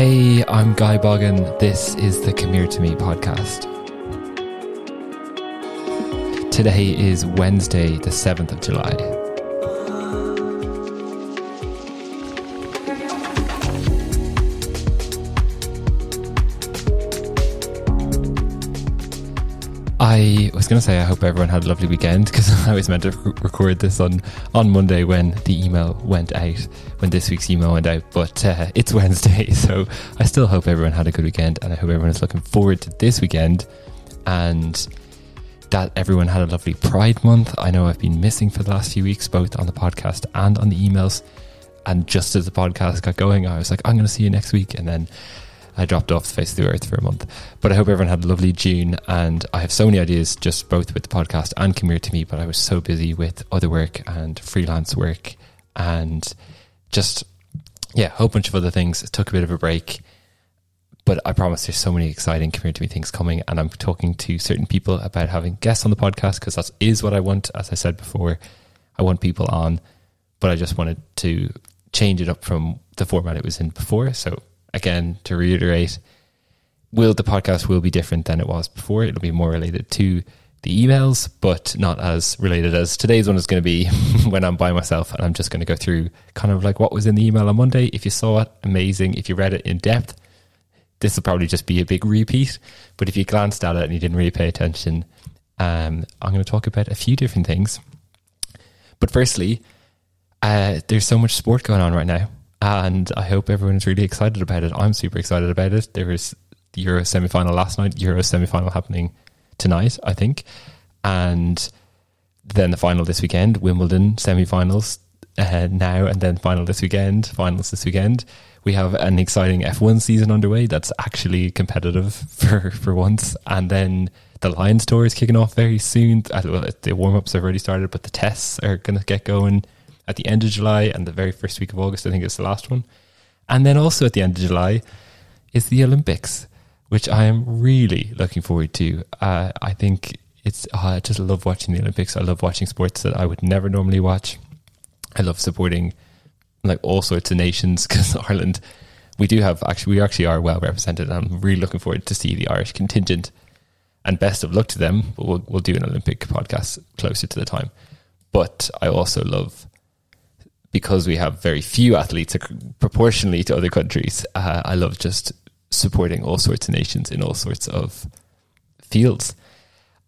Hey, I'm Guy Boggin. This is the Come Here to Me podcast. Today is Wednesday, the 7th of July. I was going to say I hope everyone had a lovely weekend because I was meant to record this on, on Monday when the email went out, when this week's email went out, but uh, it's Wednesday, so I still hope everyone had a good weekend and I hope everyone is looking forward to this weekend and that everyone had a lovely Pride month. I know I've been missing for the last few weeks, both on the podcast and on the emails. And just as the podcast got going, I was like, I'm going to see you next week. And then I dropped off the face of the earth for a month. But I hope everyone had a lovely June. And I have so many ideas, just both with the podcast and Come Here to Me. But I was so busy with other work and freelance work and just, yeah, a whole bunch of other things. It took a bit of a break. But I promise there's so many exciting Come Here to Me things coming. And I'm talking to certain people about having guests on the podcast because that is what I want. As I said before, I want people on, but I just wanted to change it up from the format it was in before. So again, to reiterate, will the podcast will be different than it was before. It'll be more related to the emails, but not as related as today's one is going to be when I'm by myself and I'm just going to go through kind of like what was in the email on Monday. If you saw it, amazing. If you read it in depth, this will probably just be a big repeat. But if you glanced at it and you didn't really pay attention, um, I'm going to talk about a few different things. But firstly, uh, there's so much sport going on right now, and I hope everyone's really excited about it. I'm super excited about it. There was the Euro semi final last night, Euro semi final happening tonight, I think, and then the final this weekend, Wimbledon semi finals uh, now, and then final this weekend, finals this weekend. We have an exciting F1 season underway that's actually competitive for, for once, and then the Lions Tour is kicking off very soon. Uh, well, the warm ups have already started, but the tests are going to get going at the end of July and the very first week of August. I think it's the last one. And then also at the end of July is the Olympics, which I am really looking forward to. Uh, I think it's, oh, I just love watching the Olympics. I love watching sports that I would never normally watch. I love supporting like all sorts of nations because Ireland, we do have actually, we actually are well represented. I'm really looking forward to see the Irish contingent and best of luck to them. But we'll, we'll do an Olympic podcast closer to the time. But I also love because we have very few athletes proportionally to other countries. Uh, I love just supporting all sorts of nations in all sorts of fields.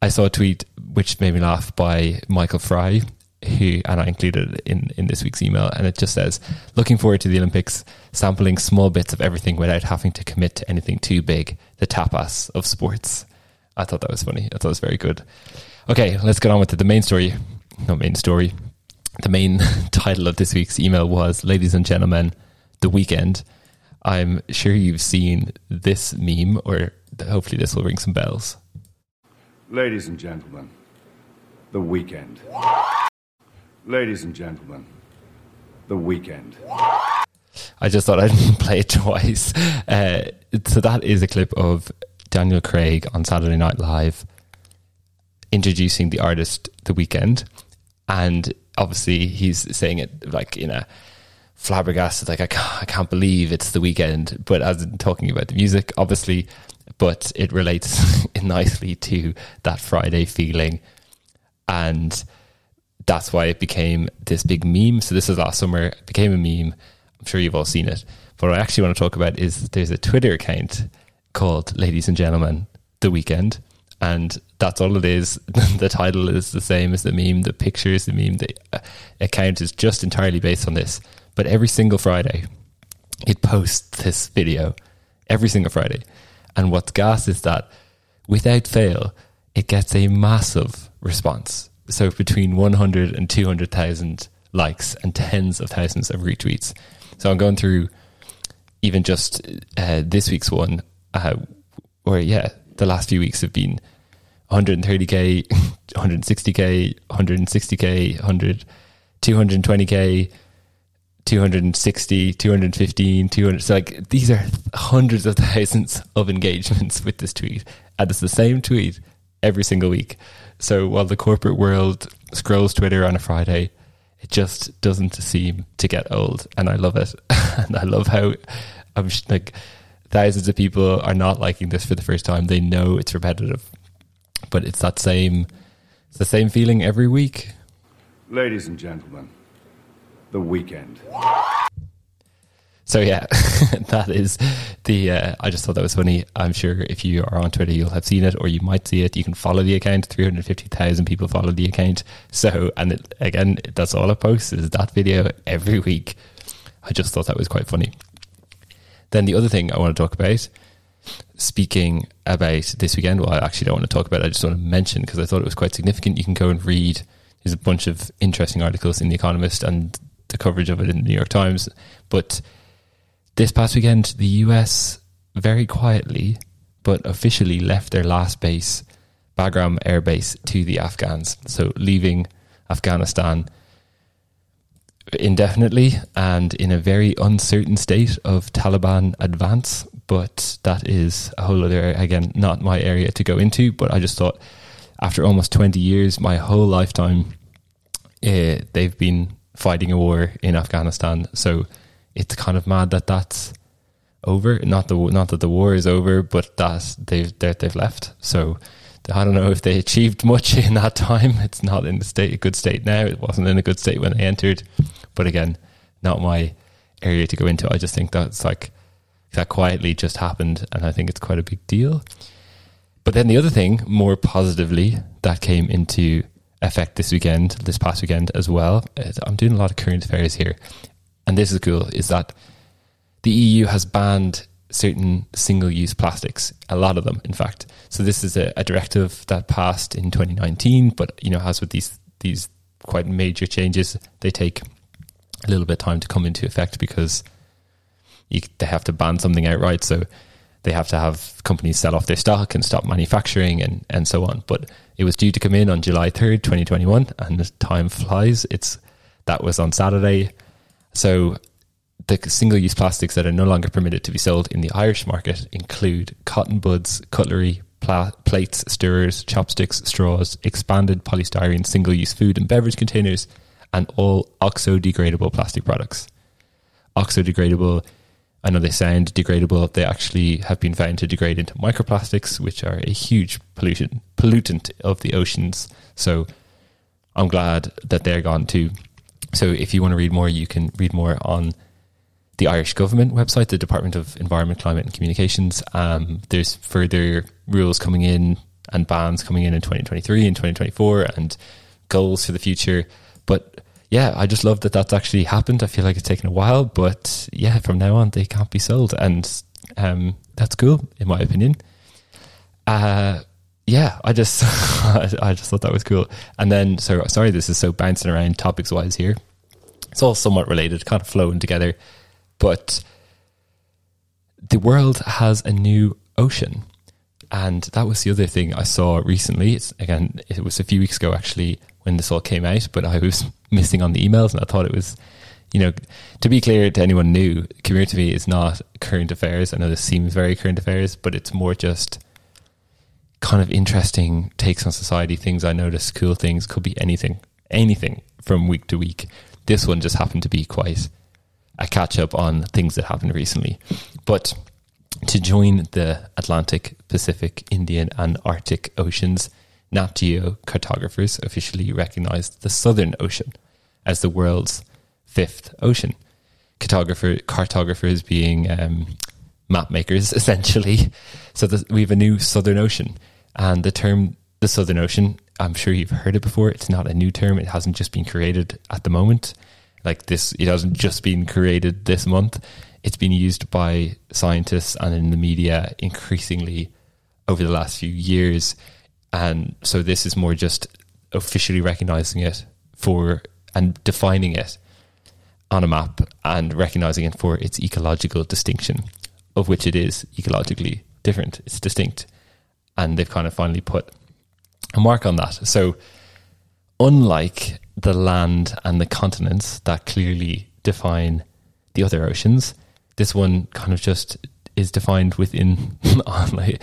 I saw a tweet which made me laugh by Michael Fry, who and I included it in in this week's email, and it just says, "Looking forward to the Olympics, sampling small bits of everything without having to commit to anything too big. The tapas of sports." I thought that was funny. I thought it was very good. Okay, let's get on with it. The main story, no main story. The main title of this week's email was, "Ladies and gentlemen, the weekend." I'm sure you've seen this meme, or hopefully this will ring some bells. Ladies and gentlemen, the weekend. Ladies and gentlemen, the weekend. I just thought I'd play it twice. Uh, so that is a clip of Daniel Craig on Saturday Night Live introducing the artist The Weeknd. and obviously he's saying it like in a flabbergasted, like I can't, I can't believe it's The weekend. but as in talking about the music, obviously, but it relates nicely to that Friday feeling, and that's why it became this big meme. So this is last summer, it became a meme. I'm sure you've all seen it. But what I actually want to talk about is there's a Twitter account called Ladies and Gentlemen, The Weekend. And that's all it is. the title is the same as the meme. The picture is the meme. The uh, account is just entirely based on this. But every single Friday, it posts this video. Every single Friday. And what's gas is that without fail, it gets a massive response so between 100 and 200,000 likes and tens of thousands of retweets. So I'm going through even just uh, this week's one, uh, or yeah, the last few weeks have been 130k, 160k, 160k, 100, 220k, 260, 215, 200. So like these are hundreds of thousands of engagements with this tweet, and it's the same tweet every single week. So while the corporate world scrolls Twitter on a Friday, it just doesn't seem to get old, and I love it. and I love how I'm like thousands of people are not liking this for the first time. They know it's repetitive, but it's that same, it's the same feeling every week. Ladies and gentlemen, the weekend. So yeah, that is the. Uh, I just thought that was funny. I'm sure if you are on Twitter, you'll have seen it, or you might see it. You can follow the account. Three hundred fifty thousand people follow the account. So, and it, again, that's all it posts is that video every week. I just thought that was quite funny. Then the other thing I want to talk about, speaking about this weekend. Well, I actually don't want to talk about. it. I just want to mention because I thought it was quite significant. You can go and read. There's a bunch of interesting articles in the Economist and the coverage of it in the New York Times, but this past weekend, the US very quietly but officially left their last base, Bagram Air Base, to the Afghans. So leaving Afghanistan indefinitely and in a very uncertain state of Taliban advance. But that is a whole other, again, not my area to go into. But I just thought after almost 20 years, my whole lifetime, uh, they've been fighting a war in Afghanistan. So it's kind of mad that that's over. Not the not that the war is over, but that they've they've left. So I don't know if they achieved much in that time. It's not in the state a good state now. It wasn't in a good state when they entered. But again, not my area to go into. I just think that's like that quietly just happened, and I think it's quite a big deal. But then the other thing, more positively, that came into effect this weekend, this past weekend as well. I'm doing a lot of current affairs here, and this is cool, is that the EU has banned certain single use plastics, a lot of them, in fact. So this is a, a, directive that passed in 2019, but you know, as with these these quite major changes, they take a little bit of time to come into effect because you, they have to ban something outright. So they have to have companies sell off their stock and stop manufacturing and, and so on. But it was due to come in on July 3rd, 2021, and time flies. It's that was on Saturday. So the single use plastics that are no longer permitted to be sold in the Irish market include cotton buds, cutlery, pla- plates, stirrers, chopsticks, straws, expanded polystyrene single use food and beverage containers, and all oxo-degradable plastic products. Oxo-degradable, I know they sound degradable, they actually have been found to degrade into microplastics, which are a huge pollution pollutant of the oceans. So I'm glad that they're gone too. So if you want to read more, you can read more on the Irish government website, the Department of Environment, Climate and Communications. Um, there's further rules coming in and bans coming in in 2023 and 2024 and goals for the future. But yeah, I just love that that's actually happened. I feel like it's taken a while, but yeah, from now on they can't be sold, and um, that's cool in my opinion. Uh, yeah, I just I just thought that was cool. And then, so sorry, this is so bouncing around topics wise here. It's all somewhat related, kind of flowing together. But the world has a new ocean. And that was the other thing I saw recently. It's again, it was a few weeks ago actually when this all came out, but I was missing on the emails and I thought it was, you know, to be clear to anyone new, community is not current affairs. I know this seems very current affairs, but it's more just kind of interesting takes on society, things I notice, cool things, could be anything, anything from week to week. This one just happened to be quite a catch up on things that happened recently. But to join the Atlantic, Pacific, Indian, and Arctic oceans, Nat Geo cartographers officially recognized the Southern Ocean as the world's fifth ocean. Cartographer, cartographers being um, map makers, essentially. So the, we have a new Southern Ocean. And the term the Southern Ocean, I'm sure you've heard it before. It's not a new term, it hasn't just been created at the moment like this it hasn't just been created this month it's been used by scientists and in the media increasingly over the last few years and so this is more just officially recognizing it for and defining it on a map and recognizing it for its ecological distinction of which it is ecologically different it's distinct and they've kind of finally put a mark on that so unlike the land and the continents that clearly define the other oceans. This one kind of just is defined within. like,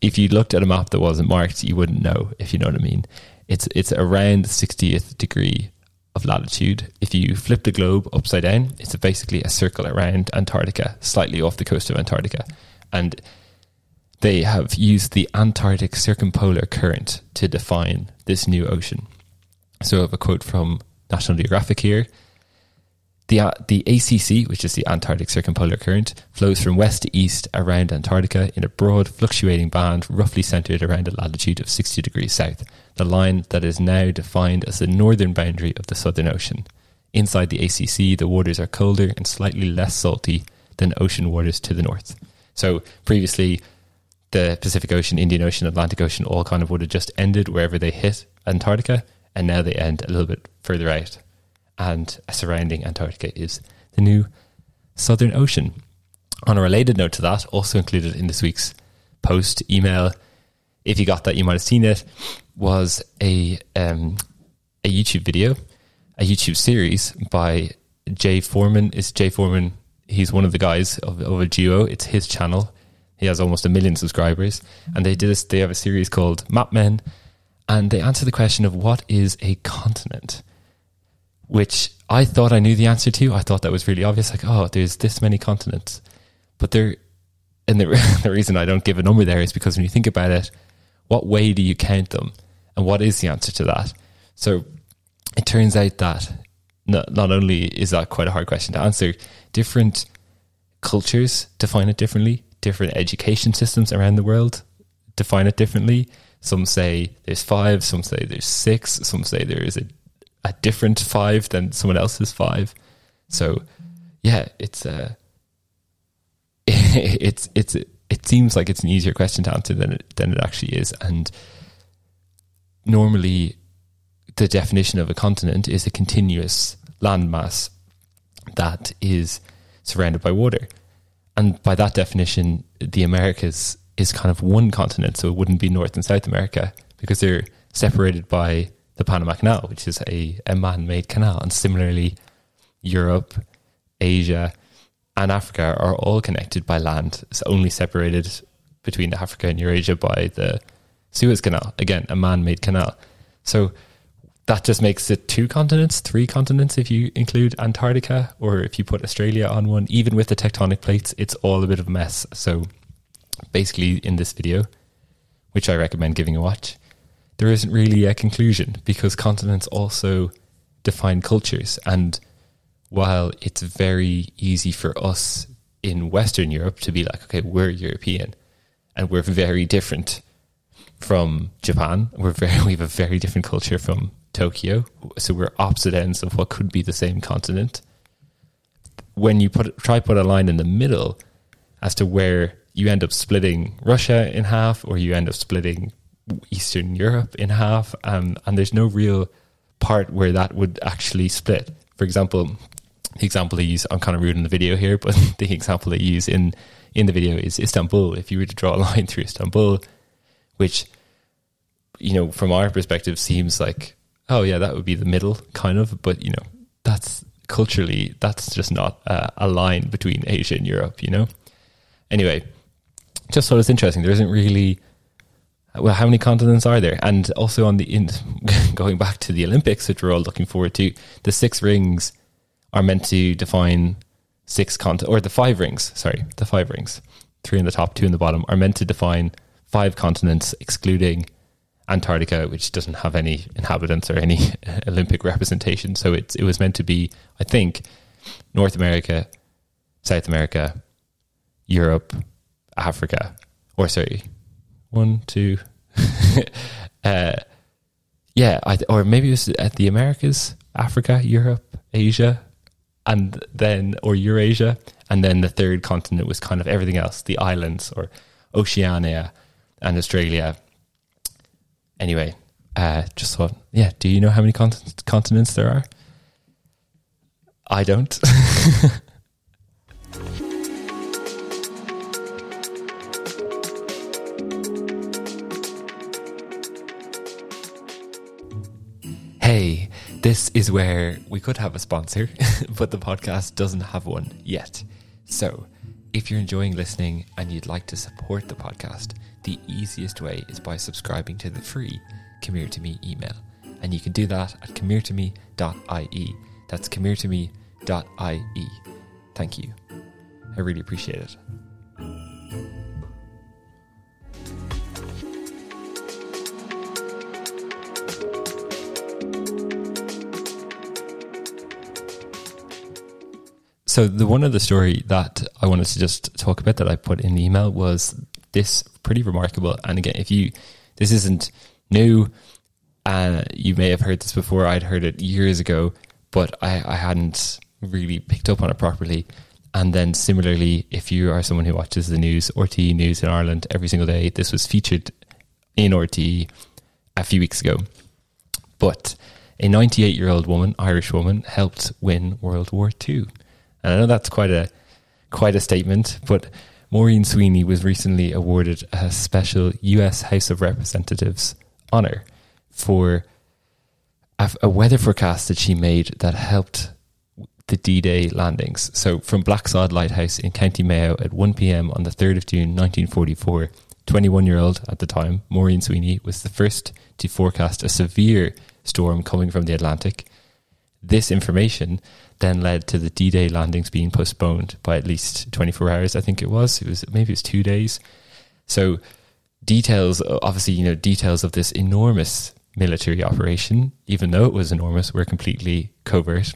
if you looked at a map that wasn't marked, you wouldn't know. If you know what I mean, it's it's around the sixtieth degree of latitude. If you flip the globe upside down, it's basically a circle around Antarctica, slightly off the coast of Antarctica. And they have used the Antarctic Circumpolar Current to define this new ocean. So I have a quote from National Geographic here. The, uh, the ACC, which is the Antarctic Circumpolar Current, flows from west to east around Antarctica in a broad, fluctuating band roughly centered around a latitude of 60 degrees south, the line that is now defined as the northern boundary of the Southern Ocean. Inside the ACC, the waters are colder and slightly less salty than ocean waters to the north. So previously, the Pacific Ocean, Indian Ocean, Atlantic Ocean all kind of would have just ended wherever they hit Antarctica, and now they end a little bit further out. And surrounding Antarctica is the new Southern Ocean. On a related note to that, also included in this week's post email, if you got that, you might have seen it, was a um, a YouTube video, a YouTube series by Jay Foreman. Is Jay Foreman? He's one of the guys of, of a duo. It's his channel. He has almost a million subscribers, and they did this. They have a series called Map Men, and they answer the question of what is a continent, which I thought I knew the answer to. I thought that was really obvious. Like, oh, there's this many continents, but there, and the, the reason I don't give a number there is because when you think about it, what way do you count them, and what is the answer to that? So it turns out that not, not only is that quite a hard question to answer, different cultures define it differently different education systems around the world define it differently. Some say there's five, some say there's six, some say there is a, a different five than someone else's five. So, yeah, it's a, uh, it's it's it seems like it's an easier question to answer than it than it actually is, and normally the definition of a continent is a continuous landmass that is surrounded by water. And by that definition, the Americas is kind of one continent, so it wouldn't be North and South America because they're separated by the Panama Canal, which is a, a man made canal. And similarly, Europe, Asia, and Africa are all connected by land. It's only separated between Africa and Eurasia by the Suez Canal, again, a man made canal. So that just makes it two continents, three continents if you include Antarctica or if you put Australia on one. Even with the tectonic plates, it's all a bit of a mess. So basically, in this video, which I recommend giving a watch, there isn't really a conclusion because continents also define cultures. And while it's very easy for us in Western Europe to be like, okay, we're European and we're very different from Japan. We're very we have a very different culture from Tokyo, so we're opposite ends of what could be the same continent. When you put try put a line in the middle as to where you end up splitting Russia in half, or you end up splitting Eastern Europe in half, um, and there's no real part where that would actually split. For example, the example they use, I'm kind of rude in the video here, but the example they use in in the video is Istanbul. If you were to draw a line through Istanbul, which you know from our perspective seems like oh yeah, that would be the middle kind of. But you know, that's culturally that's just not uh, a line between Asia and Europe. You know. Anyway, just thought it's interesting. There isn't really. Well, how many continents are there? And also on the in, going back to the Olympics, which we're all looking forward to, the six rings are meant to define six continents, or the five rings. Sorry, the five rings, three in the top, two in the bottom, are meant to define five continents, excluding Antarctica, which doesn't have any inhabitants or any Olympic representation. So it's it was meant to be, I think, North America, South America, Europe, Africa, or sorry, one, two, uh, yeah, I, or maybe it was at the Americas, Africa, Europe, Asia, and then or Eurasia, and then the third continent was kind of everything else, the islands or Oceania and Australia anyway, uh, just thought, yeah, do you know how many cont- continents there are? I don't. hey, this is where we could have a sponsor, but the podcast doesn't have one yet. So, if you're enjoying listening and you'd like to support the podcast, the easiest way is by subscribing to the free Come Here to Me email. And you can do that at comeheretome.ie. That's comeheretome.ie. Thank you. I really appreciate it. So the one of the story that I wanted to just talk about that I put in the email was this pretty remarkable. And again, if you this isn't new, uh, you may have heard this before. I'd heard it years ago, but I, I hadn't really picked up on it properly. And then similarly, if you are someone who watches the news, RTE News in Ireland every single day, this was featured in RTE a few weeks ago. But a 98 year old woman, Irish woman, helped win World War II. And I know that's quite a quite a statement, but Maureen Sweeney was recently awarded a special US House of Representatives honor for a, a weather forecast that she made that helped the D-Day landings. So from Blacksod Lighthouse in County Mayo at 1 p.m. on the 3rd of June 1944, 21-year-old at the time, Maureen Sweeney was the first to forecast a severe storm coming from the Atlantic. This information then led to the D-Day landings being postponed by at least 24 hours. I think it was. It was maybe it was two days. So details, obviously, you know, details of this enormous military operation, even though it was enormous, were completely covert.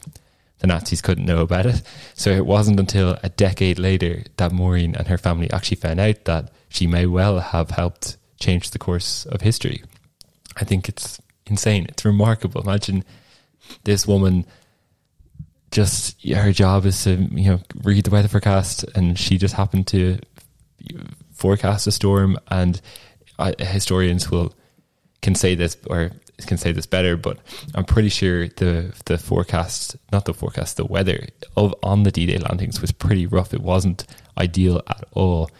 The Nazis couldn't know about it. So it wasn't until a decade later that Maureen and her family actually found out that she may well have helped change the course of history. I think it's insane. It's remarkable. Imagine this woman just her job is to you know read the weather forecast and she just happened to forecast a storm and uh, historians will can say this or can say this better, but I'm pretty sure the the forecast, not the forecast, the weather of on the D-Day landings was pretty rough. It wasn't ideal at all,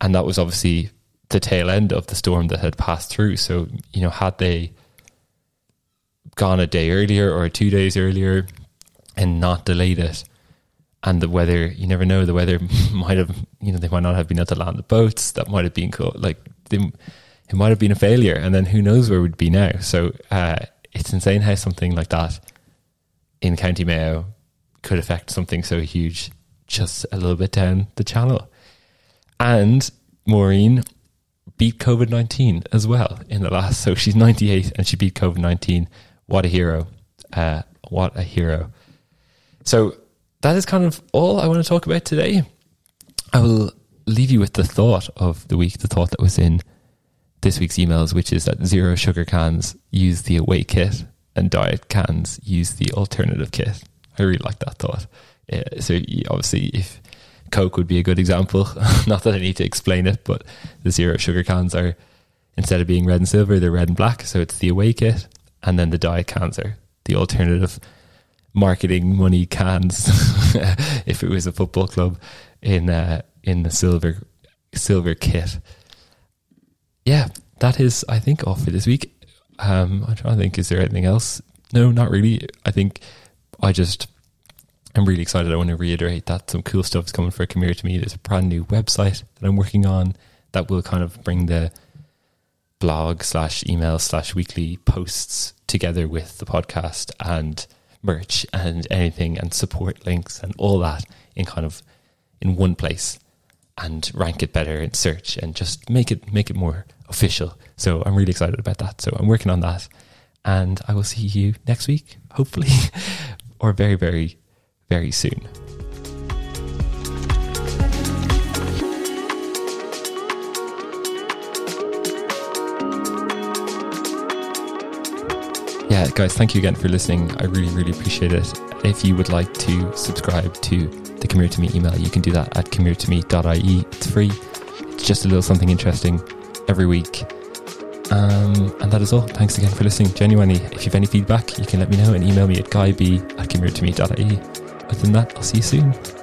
and that was obviously the tail end of the storm that had passed through. So you know, had they gone a day earlier or two days earlier and not delayed it, and the weather, you never know, the weather might have, you know, they might not have been able to land the boats. That might have been cool. Like they it might have been a failure, and then who knows where we'd be now. So uh, it's insane how something like that in County Mayo could affect something so huge just a little bit down the channel. And Maureen beat COVID 19 as well in the last. So she's 98 and she beat COVID 19. What a hero. Uh, what a hero. So that is kind of all I want to talk about today. I will leave you with the thought of the week, the thought that was in this week's emails, which is that zero sugar cans use the away kit and diet cans use the alternative kit. I really like that thought. Yeah, so obviously, if Coke would be a good example, not that I need to explain it, but the zero sugar cans are instead of being red and silver, they're red and black. So it's the away kit, and then the diet cans are the alternative marketing money cans. if it was a football club in uh, in the silver silver kit yeah, that is, I think, all for this week. Um, I'm trying to think, is there anything else? No, not really. I think I just, I'm really excited. I want to reiterate that some cool stuff is coming for Come to Me. There's a brand new website that I'm working on that will kind of bring the blog slash email slash weekly posts together with the podcast and merch and anything and support links and all that in kind of in one place and rank it better in search and just make it make it more official. So I'm really excited about that. So I'm working on that. And I will see you next week, hopefully, or very, very, very soon. Yeah, guys, thank you again for listening. I really, really appreciate it. If you would like to subscribe to the Come To Me email, you can do that at comeheretome.ie. It's free. It's just a little something interesting every week. Um, and that is all. Thanks again for listening. Genuinely, if you have any feedback, you can let me know and email me at guyb at comeheretome.ie. Other than that, I'll see you soon.